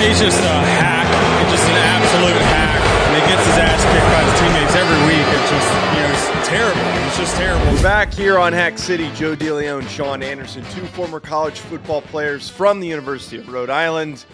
He's just a hack. He's just an absolute hack. And he gets his ass kicked by his teammates every week. It's just, you know, it's terrible. It's just terrible. We're back here on Hack City. Joe DeLeon, Sean Anderson, two former college football players from the University of Rhode Island.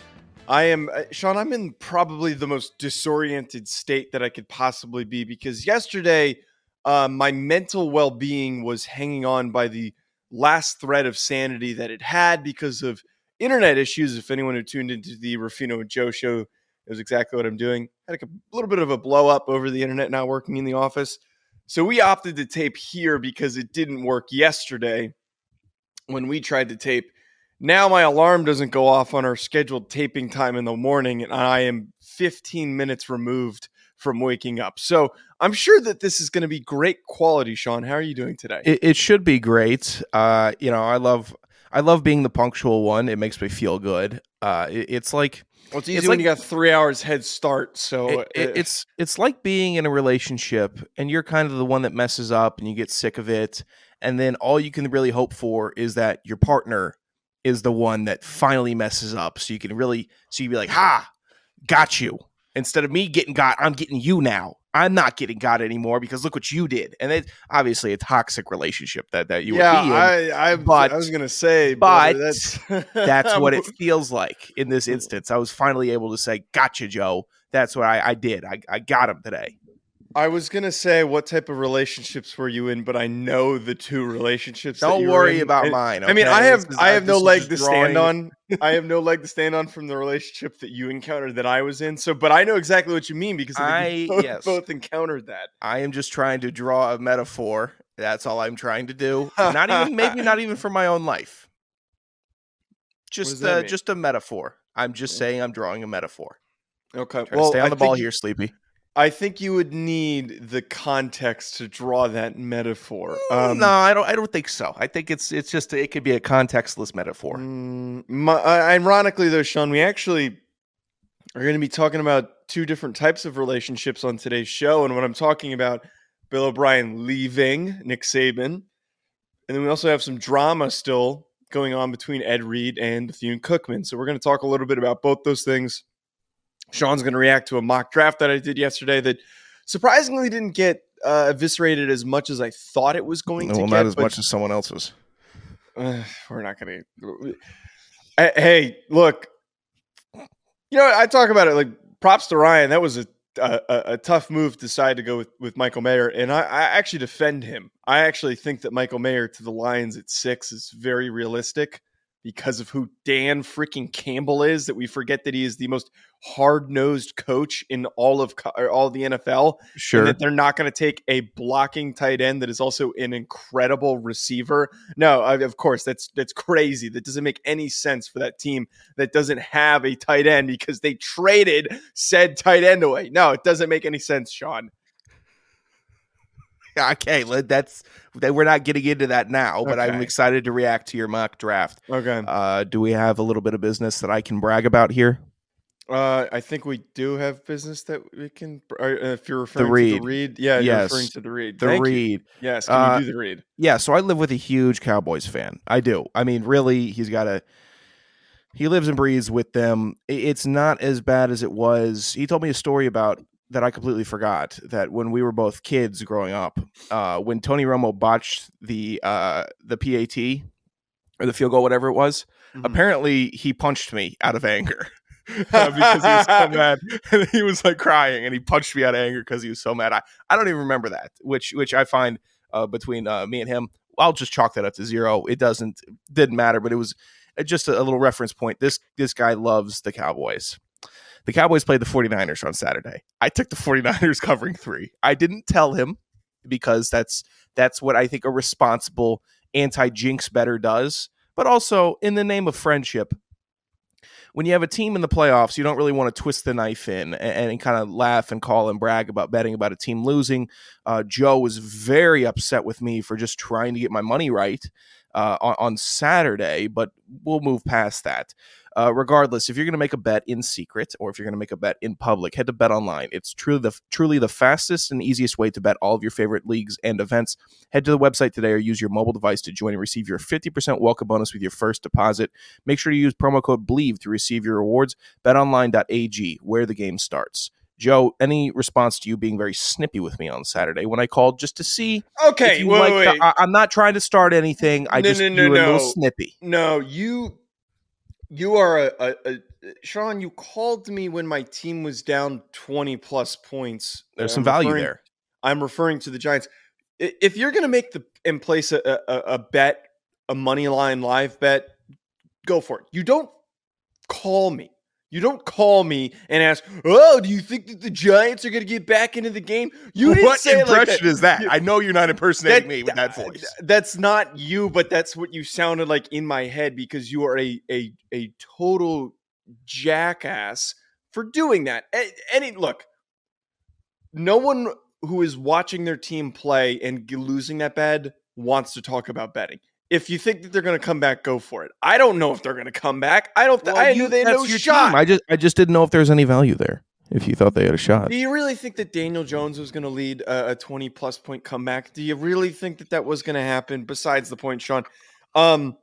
I am, uh, Sean, I'm in probably the most disoriented state that I could possibly be because yesterday uh, my mental well being was hanging on by the last thread of sanity that it had because of internet issues. If anyone who tuned into the Ruffino and Joe show, was exactly what I'm doing. Had a little bit of a blow up over the internet now working in the office. So we opted to tape here because it didn't work yesterday when we tried to tape. Now my alarm doesn't go off on our scheduled taping time in the morning, and I am 15 minutes removed from waking up. So I'm sure that this is going to be great quality. Sean, how are you doing today? It, it should be great. Uh, you know, I love I love being the punctual one. It makes me feel good. Uh, it, it's like well, it's easy it's when like- you got three hours head start. So it, it- it's it's like being in a relationship and you're kind of the one that messes up and you get sick of it and then all you can really hope for is that your partner is the one that finally messes up so you can really so you be like ha got you instead of me getting got i'm getting you now i'm not getting got anymore because look what you did and it's obviously a toxic relationship that that you yeah, would be in I, I, but- I was gonna say, but that's that's what it feels like in this instance. I was finally able to say, "Gotcha, Joe." That's what I, I did. I, I got him today. I was gonna say, what type of relationships were you in? But I know the two relationships. Don't worry about And- mine. I mean. I have is- I have no leg to stand on. I have no leg to stand on from the relationship that you encountered that I was in. So, but I know exactly what you mean because I, we both, yes. both encountered that. I am just trying to draw a metaphor. That's all I'm trying to do. Not even maybe not even for my own life. Just uh, just a metaphor. I'm just saying I'm drawing a metaphor. Okay, to stay on I the ball here, Sleepy. I think you would need the context to draw that metaphor. Um, no, I don't. I don't think so. I think it's it's just it could be a contextless metaphor. Mm, my, uh, ironically, though, Sean, we actually are going to be talking about two different types of relationships on today's show. And what I'm talking about, Bill O'Brien leaving Nick Saban. And then we also have some drama still going on between Ed Reed and Bethune Cookman. So we're going to talk a little bit about both those things. Sean's going to react to a mock draft that I did yesterday that surprisingly didn't get uh, eviscerated as much as I thought it was going to well, get. not as much as someone else's. uh, we're not going to. Hey, look. You know, I talk about it like props to Ryan. That was a a, a- a tough move to decide to go with, with Michael Mayer, and I, I actually defend him. I actually think that Michael Mayer to the Lions at six is very realistic because of who Dan freaking Campbell is. That we forget that he is the most hard nosed coach in all of all of the NFL and Sure. that they're not going to take a blocking tight end that is also an incredible receiver. No, of course that's that's crazy. That doesn't make any sense for that team that doesn't have a tight end because they traded said tight end away. No, it doesn't make any sense, Sean. Okay, that's that. We're not getting into that now, but I'm excited to react to your mock draft. Okay, Uh, do we have a little bit of business that I can brag about here? uh, I think we do have business that we can. Uh, if you're referring to read. the read, yeah, Yes. you're referring to the read. The Thank you. read. Yes, can Uh, you do the read? Yeah, so I live with a huge Cowboys fan. I do. I mean, really, he's got a. He lives and breathes with them. It's not as bad as it was. He told me a story about that I completely forgot. That when we were both kids growing up, uh, when Tony Romo botched the uh, the PAT or the field goal, whatever it was, Mhm. apparently he punched me out of anger. uh, because he was so mad and he was like crying and he punched me out of anger because he was so mad I, I don't even remember that which which i find uh, between uh, me and him i'll just chalk that up to zero it doesn't didn't matter but it was uh, just a, a little reference point this this guy loves the cowboys the cowboys played the 49ers on saturday i took the 49ers covering three i didn't tell him because that's that's what i think a responsible anti-jinx better does but also in the name of friendship when you have a team in the playoffs, you don't really want to twist the knife in and, and kind of laugh and call and brag about betting about a team losing. Uh, Joe was very upset with me for just trying to get my money right uh, on, on Saturday, but we'll move past that. Uh, regardless, if you're going to make a bet in secret or if you're going to make a bet in public, head to Bet Online. It's truly the truly the fastest and easiest way to bet all of your favorite leagues and events. Head to the website today or use your mobile device to join and receive your 50% welcome bonus with your first deposit. Make sure to use promo code Believe to receive your rewards. BetOnline.ag, where the game starts. Joe, any response to you being very snippy with me on Saturday when I called just to see? Okay, wait, wait, wait. I, am not trying to start anything. I No, just no, no, you were a little snippy. No, you you are a, a, a Sean. You called me when my team was down twenty plus points. There's I'm some value referring- there. I'm referring to the Giants. If you're going to make the and place a, a, a bet, a money line live bet, go for it. You don't call me. You don't call me and ask, "Oh, do you think that the Giants are going to get back into the game?" You didn't what say it like impression that. is that? I know you're not impersonating That- me with that voice. That's not you, but that's what you sounded like in my head because you are a a a total jackass for doing that. And look, no one who is watching their team play and losing that bad wants to talk about betting. If you think that they're going to come back, go for it. I don't know if they're going to come back. I don't. Th- Well, I knew they had no shot. team. I just I just didn't know if there was any value there. If you thought they had a shot, Do you really think that Daniel Jones was going to lead a, a 20 plus point comeback? Do you really think that that was going to happen? Besides the point, Sean. Um,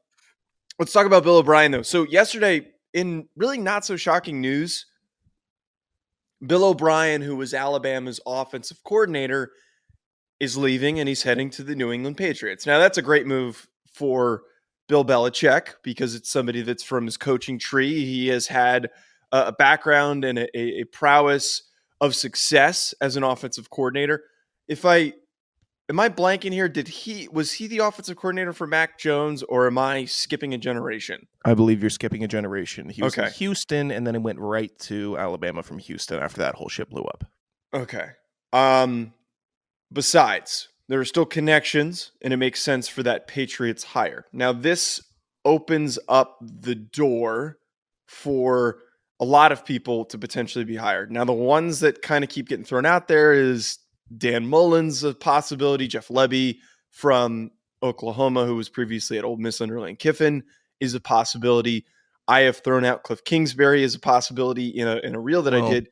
let's talk about Bill O'Brien though. So yesterday, in really not so shocking news, Bill O'Brien, who was Alabama's offensive coordinator, is leaving and he's heading to the New England Patriots. Now that's a great move for Bill Belichick because it's somebody that's from his coaching tree. He has had a background and a, a, prowess of success as an offensive coordinator. If I am I blanking here, did he was he the offensive coordinator for Mac Jones or am I skipping a generation? I believe you're skipping a generation. He was in Houston, and then he went right to Alabama from Houston after that whole shit blew up. Okay. Um besides, there are still connections and it makes sense for that Patriots hire. Now this opens up the door for a lot of people to potentially be hired. Now the ones that kind of keep getting thrown out there is Dan Mullen a possibility, Jeff Lebby from Oklahoma who was previously at Ole Miss under Lane Kiffin is a possibility. I have thrown out Cliff Kingsbury as a possibility in a in a reel that I did.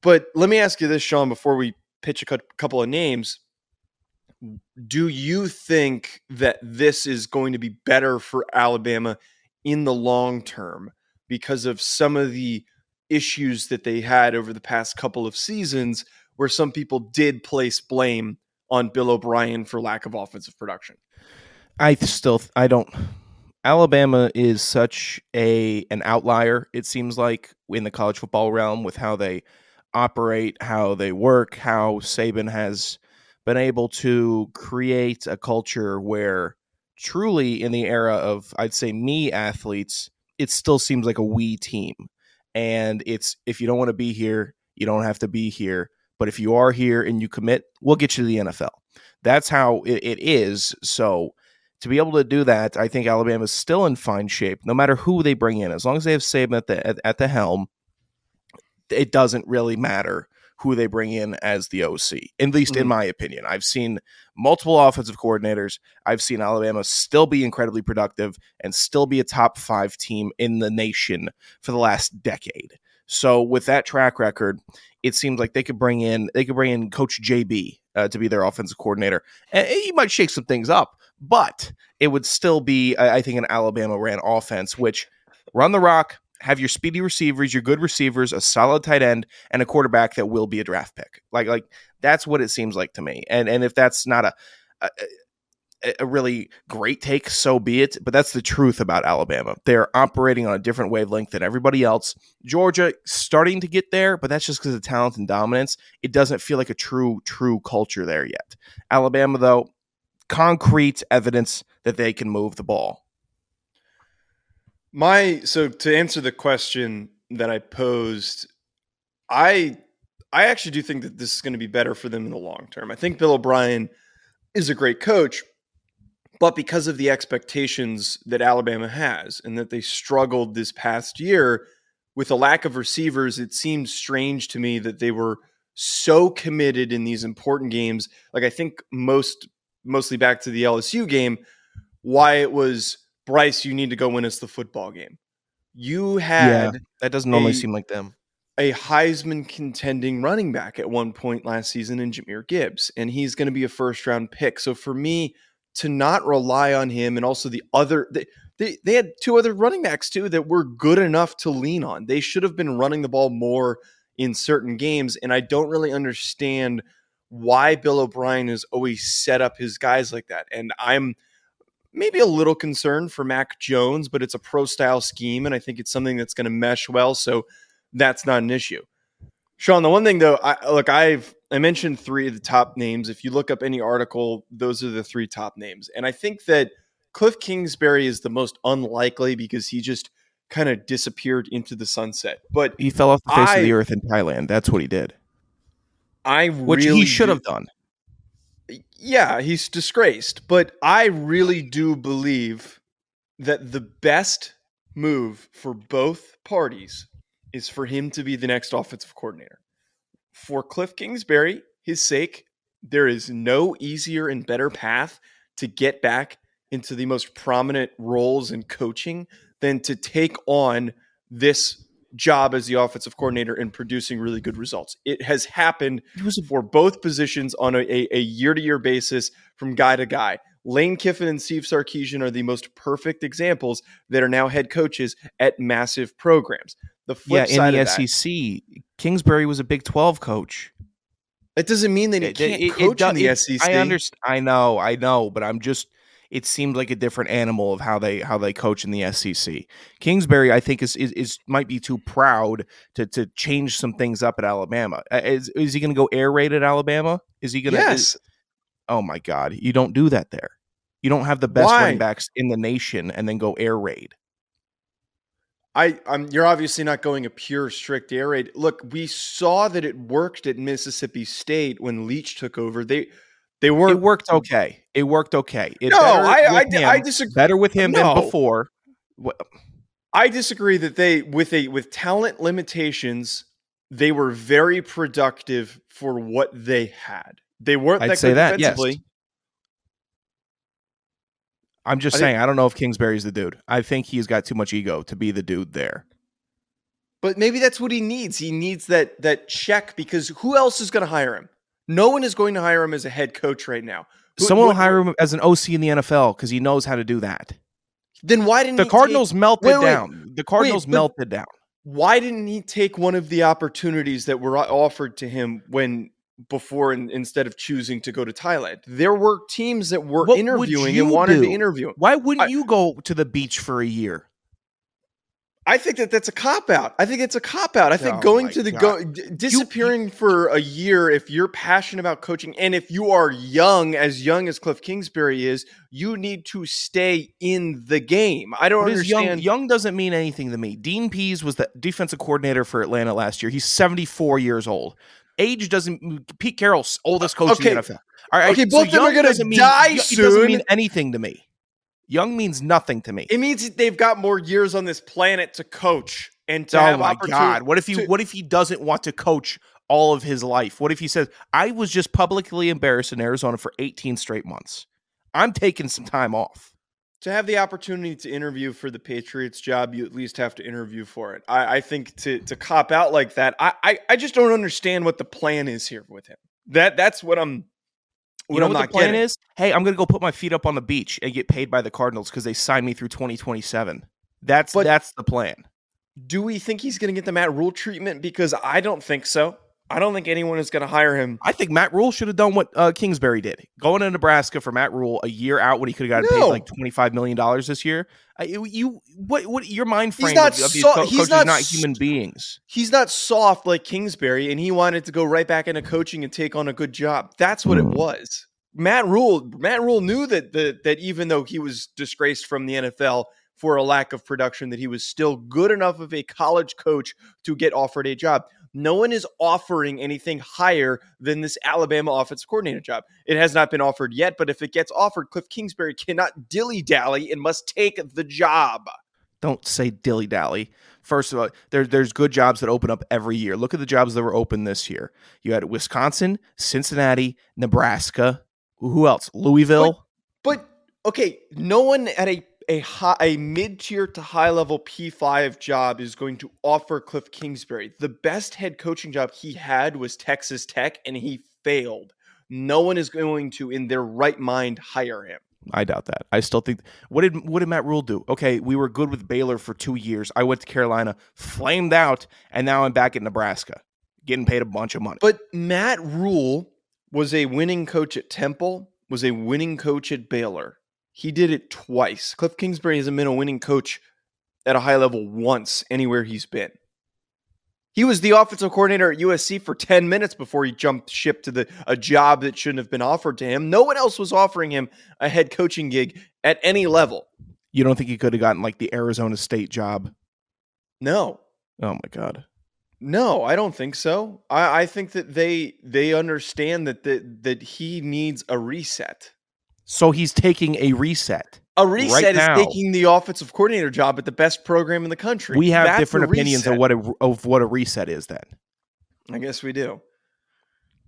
But let me ask you this, Sean, before we pitch a cou- couple of names. Do you think that this is going to be better for Alabama in the long term because of some of the issues that they had over the past couple of seasons where some people did place blame on Bill O'Brien for lack of offensive production? I still I don't. Alabama is such a an outlier. It seems like in the college football realm with how they operate, how they work, how Saban has been able to create a culture where truly in the era of I'd say me athletes, it still seems like a we team. And it's if you don't want to be here, you don't have to be here. But if you are here and you commit, we'll get you to the NFL. That's how it, it is. So to be able to do that, I think Alabama is still in fine shape, no matter who they bring in. As long as they have Saban at the at, at the helm, it doesn't really matter who they bring in as the OC. At least in Mhm. my opinion, I've seen multiple offensive coordinators. I've seen Alabama still be incredibly productive and still be a top five team in the nation for the last decade. So with that track record, it seems like they could bring in they could bring in Coach JB uh, to be their offensive coordinator, and he might shake some things up, but it would still be, I think, an Alabama ran offense, which run the rock, have your speedy receivers, your good receivers, a solid tight end, and a quarterback that will be a draft pick. Like, like that's what it seems like to me. And and if that's not a a, a really great take, so be it. But that's the truth about Alabama. They're operating on a different wavelength than everybody else. Georgia starting to get there, but that's just because of talent and dominance. It doesn't feel like a true, true culture there yet. Alabama, though, concrete evidence that they can move the ball. My so to answer the question that I posed, I I actually do think that this is going to be better for them in the long term. I think Bill O'Brien is a great coach, but because of the expectations that Alabama has and that they struggled this past year with a lack of receivers, it seemed strange to me that they were so committed in these important games. Like I think most mostly back to the LSU game, why it was Bryce, you need to go win us the football game. you had that doesn't normally a- seem like them. a Heisman contending running back at one point last season in Jahmyr Gibbs, and he's going to be a first round pick. So for me to not rely on him, and also the other, they, they, they had two other running backs too that were good enough to lean on. They should have been running the ball more in certain games, and I don't really understand why Bill O'Brien has always set up his guys like that. And I'm maybe a little concern for Mac Jones, but it's a pro style scheme, and I think it's something that's going to mesh well. So that's not an issue. Sean, the one thing though, I look, I've I mentioned three of the top names. If you look up any article, those are the three top names. And I think that Cliff Kingsbury is the most unlikely because he just kind of disappeared into the sunset. But He fell off the face I- of the earth in Thailand. That's what he did. I Which really he should have done. Yeah, he's disgraced, but I really do believe that the best move for both parties is for him to be the next offensive coordinator. For Cliff Kingsbury, his sake, there is no easier and better path to get back into the most prominent roles in coaching than to take on this job as the offensive coordinator and producing really good results. It has happened for both positions on a, a, a year-to-year basis from guy to guy. Lane Kiffin and Steve Sarkisian are the most perfect examples that are now head coaches at massive programs. The yeah in side the of that, SEC. Kingsbury was a Big Twelve coach. that doesn't mean that he It- can't it- it coach do- in the it- SEC. I understand. I know. I know. But I'm just. It seemed like a different animal of how they how they coach in the SEC. Kingsbury, I think, is is, is might be too proud to to change some things up at Alabama. Uh, Is is he going to go air raid at Alabama? Is he going to? Yes, oh my God! You don't do that there. You don't have the best Why? running backs in the nation and then go air raid. I, I'm. You're obviously not going a pure strict air raid. Look, we saw that it worked at Mississippi State when Leach took over. They they weren't. worked okay. It worked okay. It no, I I, him- I disagree. better with him No. than before. I disagree that they with a with talent limitations, they were very productive for what they had. They weren't I'd that say good that, yes. I'm just I think- saying, I don't know if Kingsbury's the dude. I think he's got too much ego to be the dude there. But maybe that's what he needs. He needs that that check because who else is going to hire him? No one is going to hire him as a head coach right now. Someone will hire him as an OC in the NFL because he knows how to do that. Then why didn't The he Cardinals Take, melted wait, wait. down. The Cardinals but- melted down. why didn't he take one of the opportunities that were uh, offered to him when before in, instead of choosing to go to Thailand? There were teams that were What interviewing and wanted do? to interview him. Why wouldn't I- you go to the beach for a year? I think that that's a cop out. I think it's a cop out. I think Oh going to the go d- disappearing for a year if you're passionate about coaching and if you are young, as young as Cliff Kingsbury is, you need to stay in the game. I don't is young? understand. Young doesn't mean anything to me. Dean Pees was the defensive coordinator for Atlanta last year. He's 74 years old. Age doesn't. Pete Carroll's oldest coach Okay. in the NFL. All right. Okay, both of them are young gonna doesn't mean- die It doesn't mean anything to me. Young means nothing to me. It means they've got more years on this planet to coach and to oh my god! What if he? to- What if he doesn't want to coach all of his life? What if he says, "I was just publicly embarrassed in Arizona for 18 straight months. I'm taking some time off." to have the opportunity to interview for the Patriots job, you at least have to interview for it. I, I think to to cop out like that, I, I I just don't understand what the plan is here with him. That that's what I'm. You know what the plan is? Hey, I'm gonna go put my feet up on the beach and get paid by the Cardinals because they signed me through 2027. That's But- that's the plan. Do we think he's going to get the Matt Rhule treatment? Because I don't think so. I don't think anyone is going to hire him. I think Matt Rhule should have done what uh, Kingsbury did, going to Nebraska for Matt Rhule a year out when he could have gotten No. paid like 25 million dollars this year. I, you, what what your mind He's frame not of, of so- co- he's not not human beings. He's not soft like Kingsbury, and he wanted to go right back into coaching and take on a good job. That's what it Mm. was. Matt Rhule, Matt Rhule knew that the, that even though he was disgraced from the NFL for a lack of production, that he was still good enough of a college coach to get offered a job. No one is offering anything higher than this Alabama offensive coordinator job. It has not been offered yet, but if it gets offered, Cliff Kingsbury cannot dilly dally and must take the job. Don't say dilly dally. First of all, there, there's good jobs that open up every year. Look at the jobs that were open this year. You had Wisconsin, Cincinnati, Nebraska. Who else? Louisville. But okay, no one at a a high, a mid tier to high level P5 job is going to offer Cliff Kingsbury. The best head coaching job he had was Texas Tech, and he failed. No one is going to, in their right mind, hire him. I doubt that. I still think what did what did Matt Rhule do? Okay, we were good with Baylor for two years. I went to Carolina, flamed out, and now I'm back at Nebraska, getting paid a bunch of money. But Matt Rhule was a winning coach at Temple, was a winning coach at Baylor. He did it twice. Cliff Kingsbury hasn't been a winning coach at a high level once anywhere he's been. He was the offensive coordinator at USC for 10 minutes before he jumped ship to the a job that shouldn't have been offered to him. No one else was offering him a head coaching gig at any level. You don't think he could have gotten like the Arizona State job? No. Oh my god. No, I don't think so. I, I think that they they understand that that that he needs a reset. So he's taking a reset. A reset Right is now. taking the offensive coordinator job at the best program in the country. We have That's different opinions of what a of what a reset is. Then, I guess we do.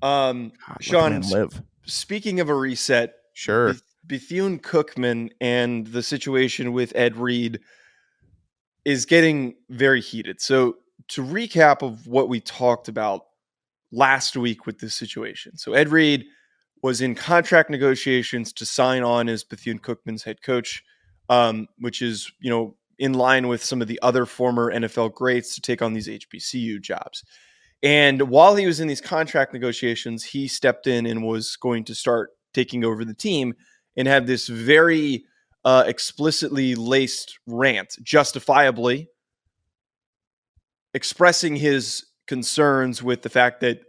Um, God, Sean, live. speaking of a reset, Sure. Bethune Cookman and the situation with Ed Reed is getting very heated. So, to recap of what we talked about last week with this situation. So, Ed Reed was in contract negotiations to sign on as Bethune Cookman's head coach, um, which is, you know, in line with some of the other former NFL greats to take on these HBCU jobs. And while he was in these contract negotiations, he stepped in and was going to start taking over the team and had this very uh, explicitly laced rant, justifiably expressing his concerns with the fact that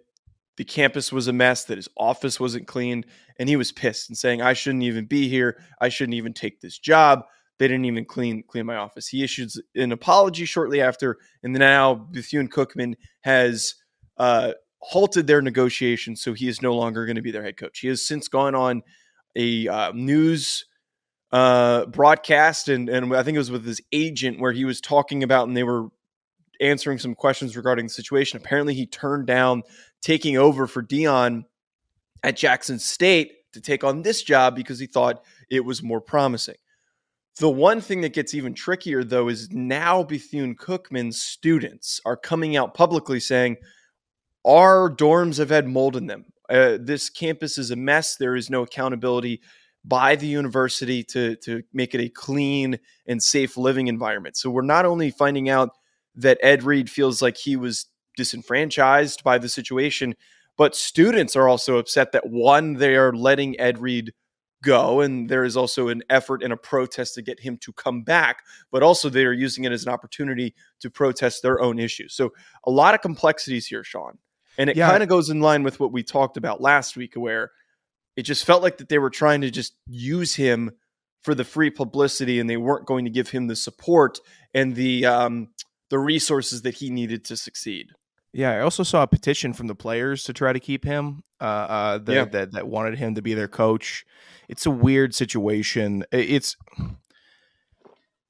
the campus was a mess, that his office wasn't cleaned, and he was pissed and saying, "I shouldn't even be here. I shouldn't even take this job. They didn't even clean clean my office." He issued an apology shortly after, and now Bethune Cookman has uh, halted their negotiations, so he is no longer going to be their head coach. He has since gone on a uh, news uh, broadcast, and and I think it was with his agent where he was talking about, and they were answering some questions regarding the situation. Apparently, he turned down taking over for Deion at Jackson State to take on this job because he thought it was more promising. The one thing that gets even trickier, though, is now Bethune Cookman's students are coming out publicly saying, Our dorms have had mold in them. Uh, this campus is a mess. There is no accountability by the university to, to make it a clean and safe living environment. So we're not only finding out that Ed Reed feels like he was disenfranchised by the situation, but students are also upset that one, they are letting Ed Reed go, and there is also an effort and a protest to get him to come back, but also they are using it as an opportunity to protest their own issues. So a lot of complexities here, Sean. And it Yeah. kind of goes in line with what we talked about last week, where it just felt like that they were trying to just use him for the free publicity and they weren't going to give him the support and the um, the resources that he needed to succeed. Yeah, I also saw a petition from the players to try to keep him. Uh, uh, that, Yeah. that that wanted him to be their coach. It's a weird situation. It's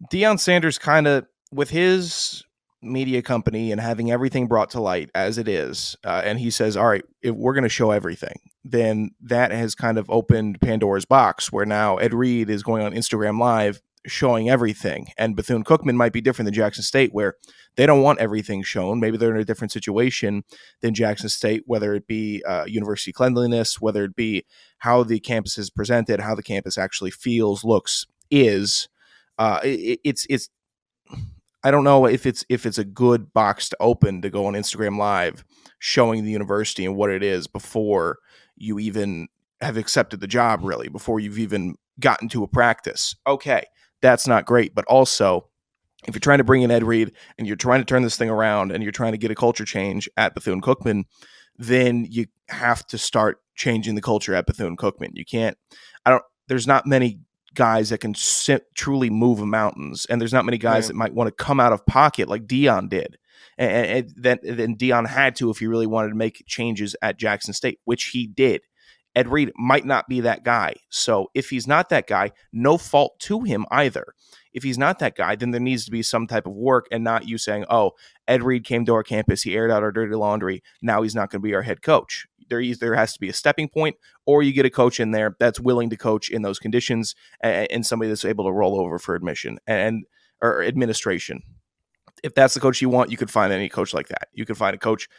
Deion Sanders kind of with his media company and having everything brought to light as it is, uh, and he says, "All right, if we're going to show everything," then that has kind of opened Pandora's box, where now Ed Reed is going on Instagram Live showing everything, and Bethune Cookman might be different than Jackson State, where they don't want everything shown. Maybe they're in a different situation than Jackson State, whether it be uh, university cleanliness, whether it be how the campus is presented, how the campus actually feels, looks, is. Uh, it, it's it's. I don't know if it's if it's a good box to open to go on Instagram Live, showing the university and what it is before you even have accepted the job. Really, before you've even gotten to a practice. Okay, that's not great, but also if you're trying to bring in Ed Reed and you're trying to turn this thing around and you're trying to get a culture change at Bethune Cookman, then you have to start changing the culture at Bethune Cookman. You can't. I don't. There's not many guys that can sit, truly move mountains, and there's not many guys Right. that might want to come out of pocket like Deion did. And, and, and then then Deion had to if he really wanted to make changes at Jackson State, which he did. Ed Reed might not be that guy. So if he's not that guy, no fault to him either. If he's not that guy, then there needs to be some type of work and not you saying, oh, Ed Reed came to our campus, he aired out our dirty laundry. Now he's not going to be our head coach. There either has to be a stepping point, or you get a coach in there that's willing to coach in those conditions, and, and somebody that's able to roll over for admission and or administration. If that's the coach you want, you could find any coach like that. You could find a coach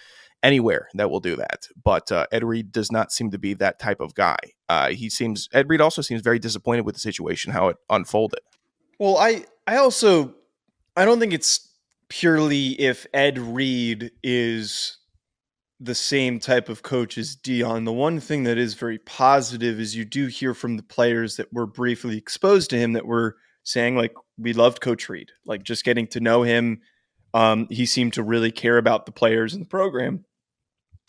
anywhere that will do that. But uh, Ed Reed does not seem to be that type of guy. Uh, he seems Ed Reed also seems very disappointed with the situation how it unfolded. Well, I I also I don't think it's purely if Ed Reed is the same type of coach as Deion. The one thing that is very positive is you do hear from the players that were briefly exposed to him that were saying like we loved Coach Reed, like just getting to know him. Um, he seemed to really care about the players in the program.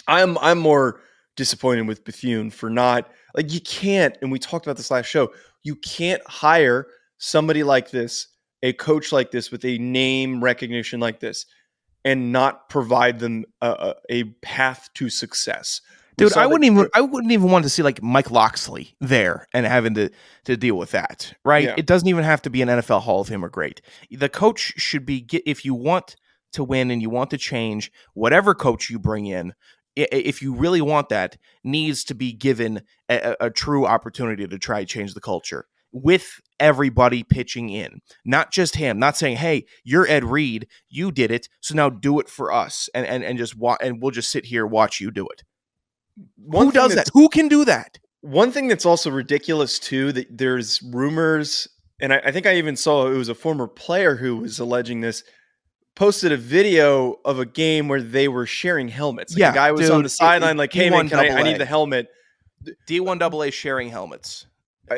I'm I'm more disappointed with Bethune for not like you can't, and we talked about this last show. You can't hire somebody like this, a coach like this with a name recognition like this, and not provide them a, a path to success. Dude, I wouldn't even I wouldn't even want to see like Mike Loxley there and having to to deal with that, right? Yeah. It doesn't even have to be an NFL Hall of Fame or great. The coach should be if you want to win and you want to change, whatever coach you bring in, if you really want that, needs to be given a, a true opportunity to try change the culture with everybody pitching in, not just him. Not saying, "Hey, you're Ed Reed, you did it, so now do it for us," and and and just watch, and we'll just sit here watch you do it. One Who does that? Who can do that? One thing that's also ridiculous too that there's rumors, and I, I think I even saw it was a former player who was alleging this posted a video of a game where they were sharing helmets. Like yeah, a guy was dude, on the sideline, like, "Hey man, can I, I, need the helmet." D one uh, AA sharing helmets.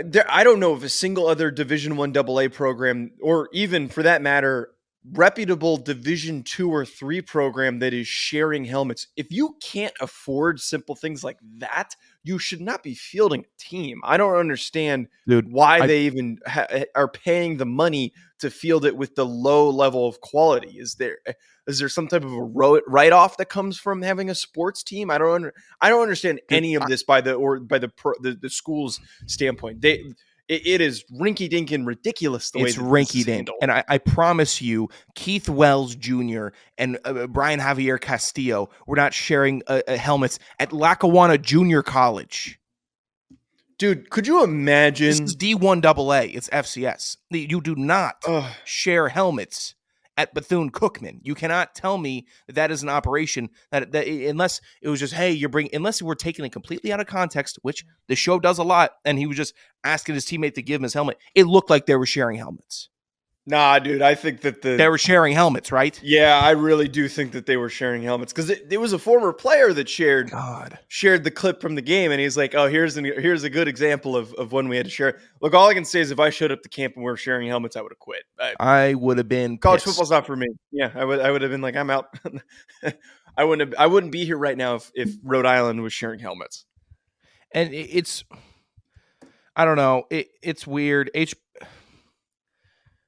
There, I don't know of a single other Division One AA program, or even for that matter, reputable Division Two or Three program that is sharing helmets. If you can't afford simple things like that, you should not be fielding a team. I don't understand Dude, why I, they even ha- eh, are paying the money to field it with the low level of quality. Is there eh, there some type of a write off that comes from having a sports team? I don't under, I don't understand any of this by the or by the pro, the, the school's standpoint. They it, it is rinky dink and ridiculous the it's way rinky dink. And I, I, promise you, Keith Wells Jr. and uh, Brian Javier Castillo were not sharing uh, uh, helmets at Lackawanna Junior College. Dude, could you imagine? This is D1 AA. It's FCS. You do not Ugh. share helmets at Bethune Cookman. You cannot tell me that that is an operation that, that eh, unless it was just hey, you're bringing unless we're taking it completely out of context, which the show does a lot, and he was just asking his teammate to give him his helmet. It looked like they were sharing helmets. Nah, dude, I think that the they were sharing helmets, right? Yeah, I really do think that they were sharing helmets because it, it, was a former player that shared God shared the clip from the game, and he's like, "Oh, here's an, here's a good example of, of when we had to share." Look, all I can say is if I showed up to camp and we were sharing helmets, I would have quit. I, I would have been college pissed. football's not for me. Yeah, I would I would have been like, I'm out. I wouldn't have, I wouldn't be here right now if if Rhode Island was sharing helmets. And it's I don't know, it, it's weird. H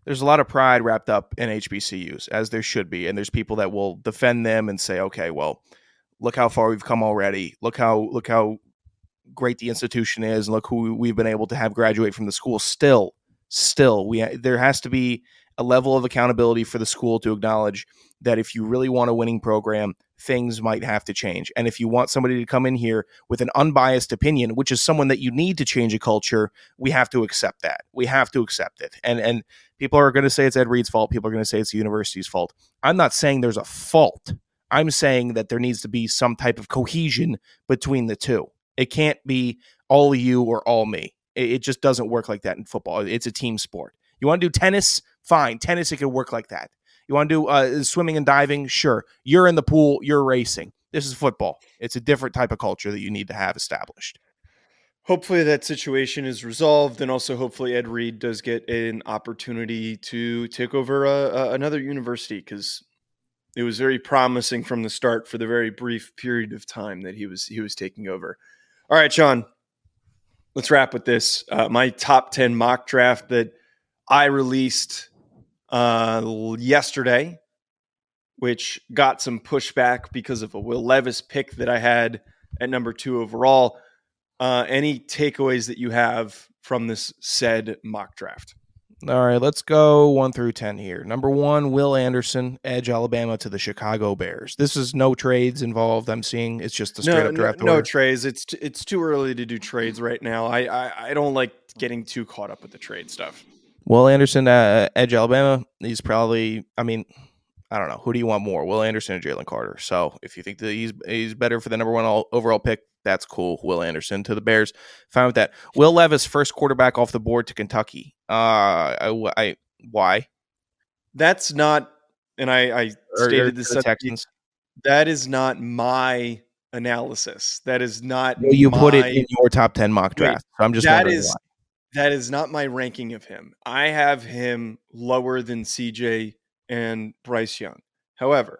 there's a lot of pride wrapped up in HBCUs, as there should be. And there's people that will defend them and say, okay, well, look how far we've come already. Look how look how great the institution is, and look who we've been able to have graduate from the school. Still, still, we there has to be a level of accountability for the school to acknowledge that if you really want a winning program, things might have to change. And if you want somebody to come in here with an unbiased opinion, which is someone that you need to change a culture, we have to accept that. We have to accept it. And and people are going to say it's Ed Reed's fault. People are going to say it's the university's fault. I'm not saying there's a fault. I'm saying that there needs to be some type of cohesion between the two. It can't be all you or all me. It, it just doesn't work like that in football. It's a team sport. You want to do tennis? Fine. Tennis, it can work like that. You want to do uh, swimming and diving? Sure. You're in the pool, you're racing. This is football. It's a different type of culture that you need to have established. Hopefully that situation is resolved, and also hopefully Ed Reed does get an opportunity to take over a, a, another university because it was very promising from the start for the very brief period of time that he was he was taking over. All right, Sean, let's wrap with this. Uh, my top ten mock draft that I released uh, yesterday, which got some pushback because of a Will Levis pick that I had at number two overall. Uh, any takeaways that you have from this said mock draft? All right, let's go one through 10 here. Number one, Will Anderson, edge Alabama to the Chicago Bears. This is no trades involved, I'm seeing. It's just a straight no, up draft. no, no trades. It's t- it's too early to do trades right now. I, I I don't like getting too caught up with the trade stuff. Will Anderson, uh, edge Alabama, he's probably, I mean, I don't know. Who do you want more, Will Anderson or Jalen Carter? So if you think that he's he's better for the number one all, overall pick, that's cool. Will Anderson to the Bears, fine with that. Will Levis, first quarterback off the board to Kentucky. Uh, I, I why? That's not, and I I Or- or stated to this. the Texans. that is not my analysis. That is not. Well, you put it in your top ten mock Wait, draft. So I'm just that why. That is not my ranking of him. I have him lower than CJ and Bryce Young. However,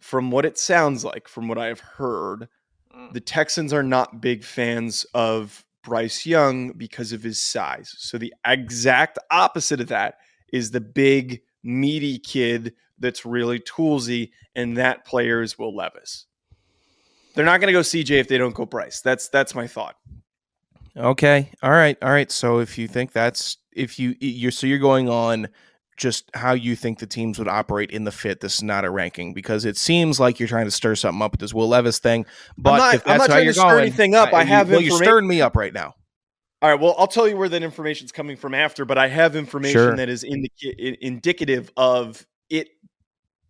from what it sounds like, from what I've heard, Mm. the Texans are not big fans of Bryce Young because of his size. So the exact opposite of that is the big, meaty kid that's really toolsy, and that player is Will Levis. They're not going to go CJ if they don't go Bryce. That's that's my thought. Okay. All right. All right. So if you think that's if you you're so you're going on just how you think the teams would operate in the fit. This is not a ranking because it seems like you're trying to stir something up with this Will Levis thing. But not- if I'm that's not how you're to stir going, anything up. I you- have well, you're stirring me up right now. All right. Well, I'll tell you where that information is coming from after, but I have information Sure. that is indica- indicative of it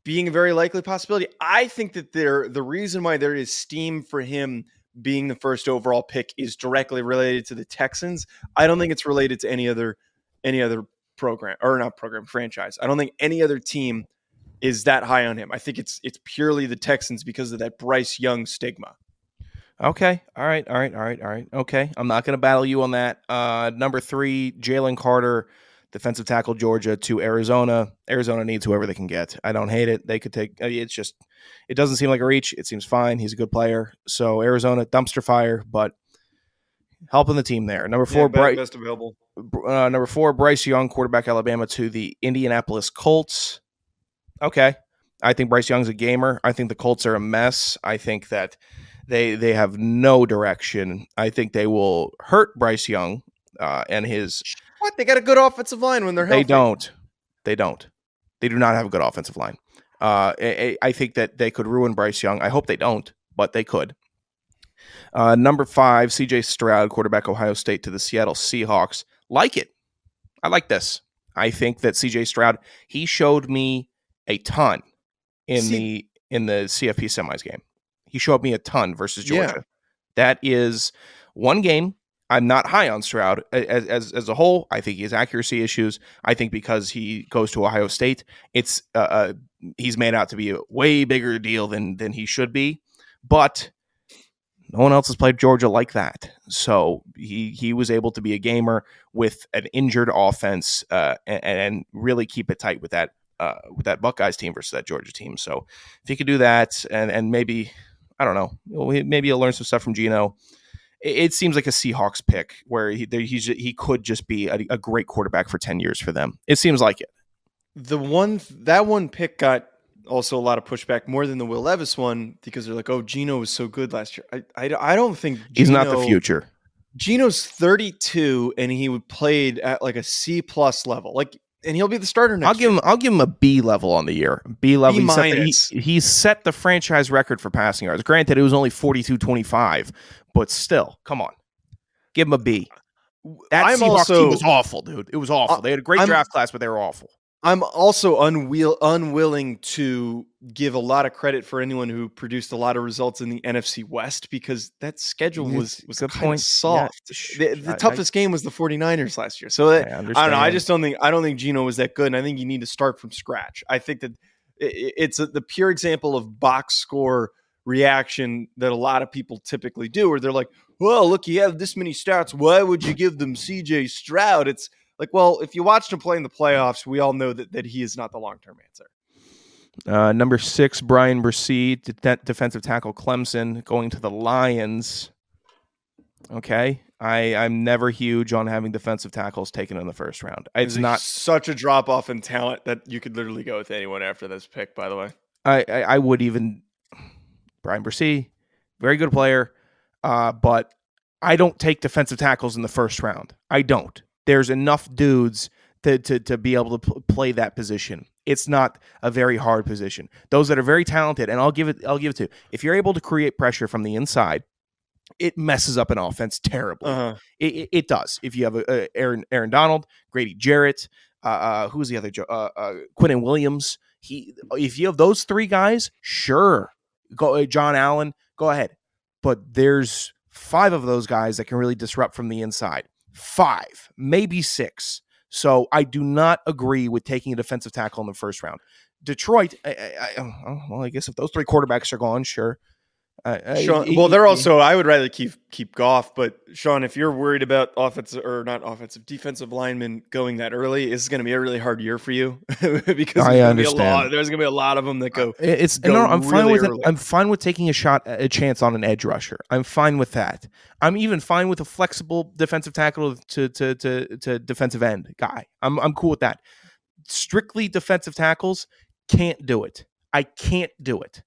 being a very likely possibility. I think that there the reason why there is steam for him being the first overall pick is directly related to the Texans. I don't think it's related to any other any other program or not program franchise. I don't think any other team is that high on him. I think it's it's purely the Texans because of that Bryce Young stigma. Okay. All right. All right. All right. All right. Okay. I'm not going to battle you on that. Uh, number three, Jalen Carter, defensive tackle, Georgia to Arizona. Arizona needs whoever they can get. I don't hate it. They could take. uh, It's just, it doesn't seem like a reach. It seems fine. He's a good player. So Arizona dumpster fire, but helping the team there. Number four, Bryce. best available. Uh, number four, Bryce Young, quarterback Alabama to the Indianapolis Colts. Okay. I think Bryce Young's a gamer. I think the Colts are a mess. I think that they they have no direction. I think they will hurt Bryce Young uh, and his. What? They got a good offensive line when they're healthy. They don't. They don't. They do not have a good offensive line. Uh, I, I think that they could ruin Bryce Young. I hope they don't, but they could. Uh, number five, CJ Stroud, quarterback Ohio State to the Seattle Seahawks. Like it. I like this. I think that CJ Stroud, he showed me a ton in See- the in the CFP semis game. He showed me a ton versus Yeah. Georgia. That is one game. I'm not high on Stroud as, as as a whole. I think he has accuracy issues. I think because he goes to Ohio State, it's uh, uh, he's made out to be a way bigger deal than than he should be. But no one else has played Georgia like that, so he he was able to be a gamer with an injured offense uh, and, and really keep it tight with that uh, with that Buckeyes team versus that Georgia team. So if he could do that, and and maybe I don't know, maybe he'll learn some stuff from Gino. It, it seems like a Seahawks pick where he he's he could just be a, a great quarterback for ten years for them. It seems like it. The one that one pick got also a lot of pushback more than the Will Levis one because they're like, "Oh, Gino was so good last year." I I, I don't think He's not the future. Gino's 32 and he would played at like a C plus level. Like and he'll be the starter next I'll give him. I'll give him a B level on the year. B level. B He set, the, minus. he, he set the franchise record for passing yards. Granted, it was only forty two twenty five, but still, come on, give him a B. That I'm Seahawks also- team was awful, dude. It was awful. Uh, they had a great I'm- draft class, but they were awful. I'm also unwheel, unwilling to give a lot of credit for anyone who produced a lot of results in the NFC West because that schedule was was good kind point. of soft. Yeah, the the I- I- toughest game was the 49ers last year. So that, I I don't know. I just don't think I don't think Gino was that good, and I think you need to start from scratch. I think that i- i- it's a, the pure example of box score reaction that a lot of people typically do, where they're like, "Well, look, you have this many stats. Why would you give them C.J. Stroud?" It's like, well, if you watched him play in the playoffs, we all know that that he is not the long term answer. Uh, number six, Bryan Bresee, de- defensive tackle Clemson, going to the Lions. Okay, I I'm never huge on having defensive tackles taken in the first round. It's not. such a drop off in talent that you could literally go with anyone after this pick. By the way, I I, I would even Bryan Bresee, very good player, uh, but I don't take defensive tackles in the first round. I don't. There's enough dudes to to, to be able to pl- play that position. It's not a very hard position. Those that are very talented, and I'll give it I'll give it to. If you're able to create pressure from the inside, it messes up an offense terribly. Uh-huh. It, it, it does. If you have a, a Aaron Aaron Donald, Grady Jarrett, uh, uh, who's the other? Uh, uh, Quinnen Williams. He. If you have those three guys, sure. Go uh, John Allen. Go ahead. But there's five of those guys that can really disrupt from the inside. Five, maybe six. So I do not agree with taking a defensive tackle in the first round. Detroit. I, I, I, oh, well, I guess if those three quarterbacks are gone, sure. Uh, Sean, well, they're also. I would rather keep keep Goff, but Sean, if you're worried about offensive or not offensive, defensive linemen going that early, this is going to be a really hard year for you because there's I gonna be a understand. lot- there's going to be a lot of them that go. It's go no, I'm fine really with it. early. I'm fine with taking a shot, a chance on an edge rusher. I'm fine with that. I'm even fine with a flexible defensive tackle to to to, to defensive end guy. I'm I'm cool with that. Strictly defensive tackles can't do it. I can't do it.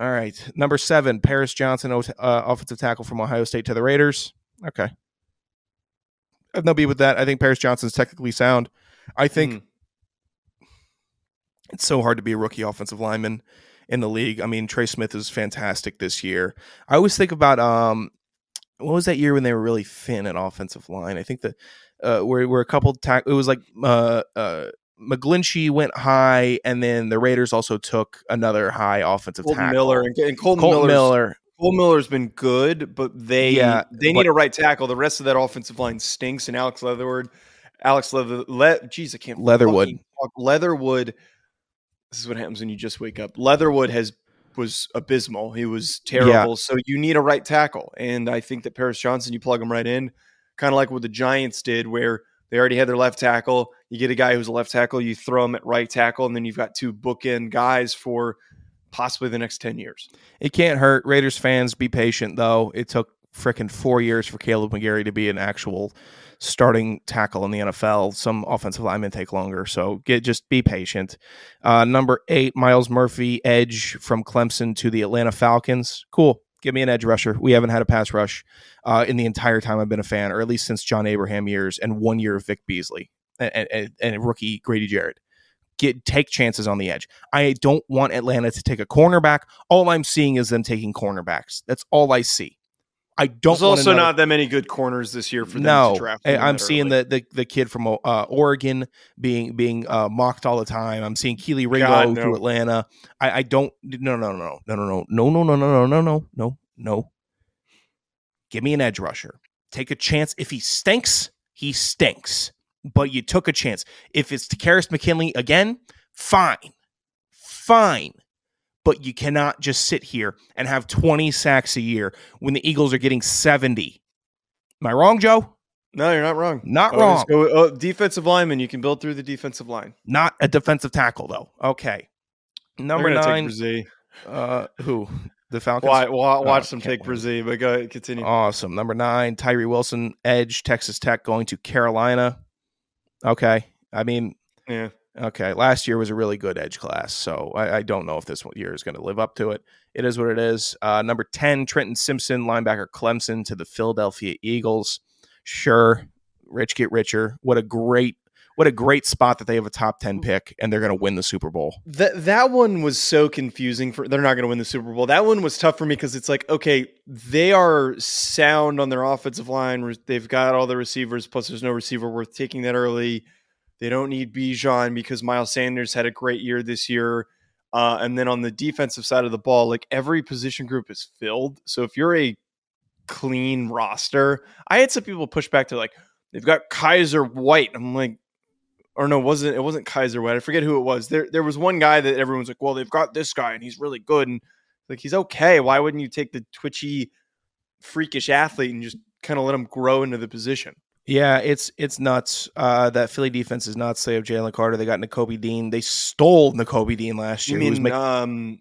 All right, number seven, Paris Johnson, uh, offensive tackle from Ohio State to the Raiders. Okay, I have no beef with that. I think Paris Johnson's technically sound. I think Mm. it's so hard to be a rookie offensive lineman in the league. I mean, Trey Smith is fantastic this year. I always think about um, what was that year when they were really thin at offensive line? I think that uh, where where a couple tack it was like uh uh McGlinchey went high, and then the Raiders also took another high offensive Kolton tackle. Miller and, and Kolton, Kolton Miller. Cole Miller's been good, but they Yeah, they but- need a right tackle. The rest of that offensive line stinks. And Alex Leatherwood, Alex Leather, Le, geez, I can't Leatherwood. Leatherwood. This is what happens when you just wake up. Leatherwood has was abysmal. He was terrible. So you need a right tackle, and I think that Paris Johnson, you plug him right in, kind of like what the Giants did, where they already had their left tackle. You get a guy who's a left tackle, you throw him at right tackle, and then you've got two bookend guys for possibly the next ten years. It can't hurt. Raiders fans, be patient though. It took frickin' four years for Kaleb McGary to be an actual starting tackle in the NFL. Some offensive linemen take longer, so get just be patient. Uh, number eight, Myles Murphy, edge from Clemson to the Atlanta Falcons. Cool. Give me an edge rusher. We haven't had a pass rush uh, in the entire time I've been a fan, or at least since John Abraham years and one year of Vic Beasley and, and, and rookie Grady Jarrett. Get take chances on the edge. I don't want Atlanta to take a cornerback. All I'm seeing is them taking cornerbacks. That's all I see. I don't. There's also another- not that many good corners this year for them no. to draft. I'm seeing early. the, the the kid from uh, Oregon being being uh, mocked all the time. I'm seeing Kelee Ringo God, to no. Atlanta. I, I don't. No no no no no no no no no no no no no no no. Give me an edge rusher. Take a chance. If he stinks, he stinks. But you took a chance. If it's Karis McKinley again, fine, fine. But you cannot just sit here and have 20 sacks a year when the Eagles are getting 70. Am I wrong, Joe? no, you're not wrong. Not Oh, wrong. go- oh, defensive lineman, you can build through the defensive line. Not a defensive tackle, though. Okay. Number nine. take Bresee. Uh, who? The Falcons. Why, wa- watch Oh, them take. Bresee, but go ahead, continue. Awesome. Number nine, Tyree Wilson, Edge, Texas Tech, going to Carolina. Okay. I mean, yeah, okay. Last year was a really good Edge class, so I, I don't know if this year is going to live up to it. It is what it is. Uh, number 10, Trenton Simpson, linebacker Clemson to the Philadelphia Eagles. Sure. Rich get richer. What a great. What a great spot that they have a top 10 pick and they're going to win the Super Bowl. that that one was so confusing. For they're not going to win the Super Bowl. That one was tough for me because it's like, okay, they are sound on their offensive line. They've got all the receivers. Plus, there's no receiver worth taking that early. They don't need Bijan because Miles Sanders had a great year this year. Uh, and then on the defensive side of the ball, like every position group is filled. So if you're a clean roster, I had some people push back to like they've got Kyzir White. I'm like, or no, wasn't it wasn't Kyzir White? I forget who it was. There there was one guy that everyone's like, well, they've got this guy and he's really good, and like he's okay. Why wouldn't you take the twitchy, freakish athlete and just kind of let him grow into the position? Yeah, it's it's nuts. Uh, that Philly defense is nuts. They have Jalen Carter. They got Nakobe Dean. They stole Nakobe Dean last You year. who was mean making- um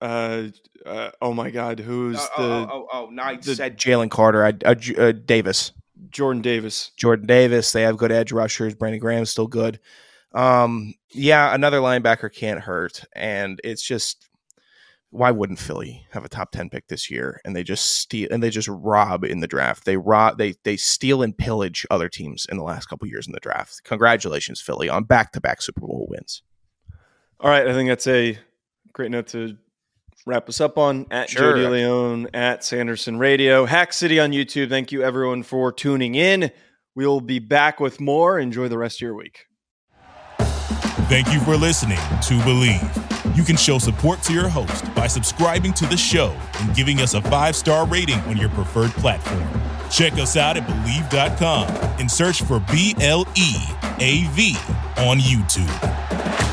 uh, uh oh my god, who's oh, the oh, oh, oh, no, I the- said Jalen Carter. I, uh, uh, Davis, Jordan Davis? Jordan Davis. They have good edge rushers. Brandon Graham's still good. Um, yeah, another linebacker can't hurt, and it's just why wouldn't Philly have a top 10 pick this year and they just steal and they just rob in the draft. They rob they they steal and pillage other teams in the last couple years in the draft. Congratulations Philly on back-to-back Super Bowl wins. All right, I think that's a great note to wrap us up on at Sure. Joe DeLeon at Sanderson Radio, Hack City on YouTube. Thank you everyone for tuning in. We'll be back with more. Enjoy the rest of your week. Thank you for listening to Bleav. You can show support to your host by subscribing to the show and giving us a five star rating on your preferred platform. Check us out at Bleav.com and search for B L E A V on YouTube.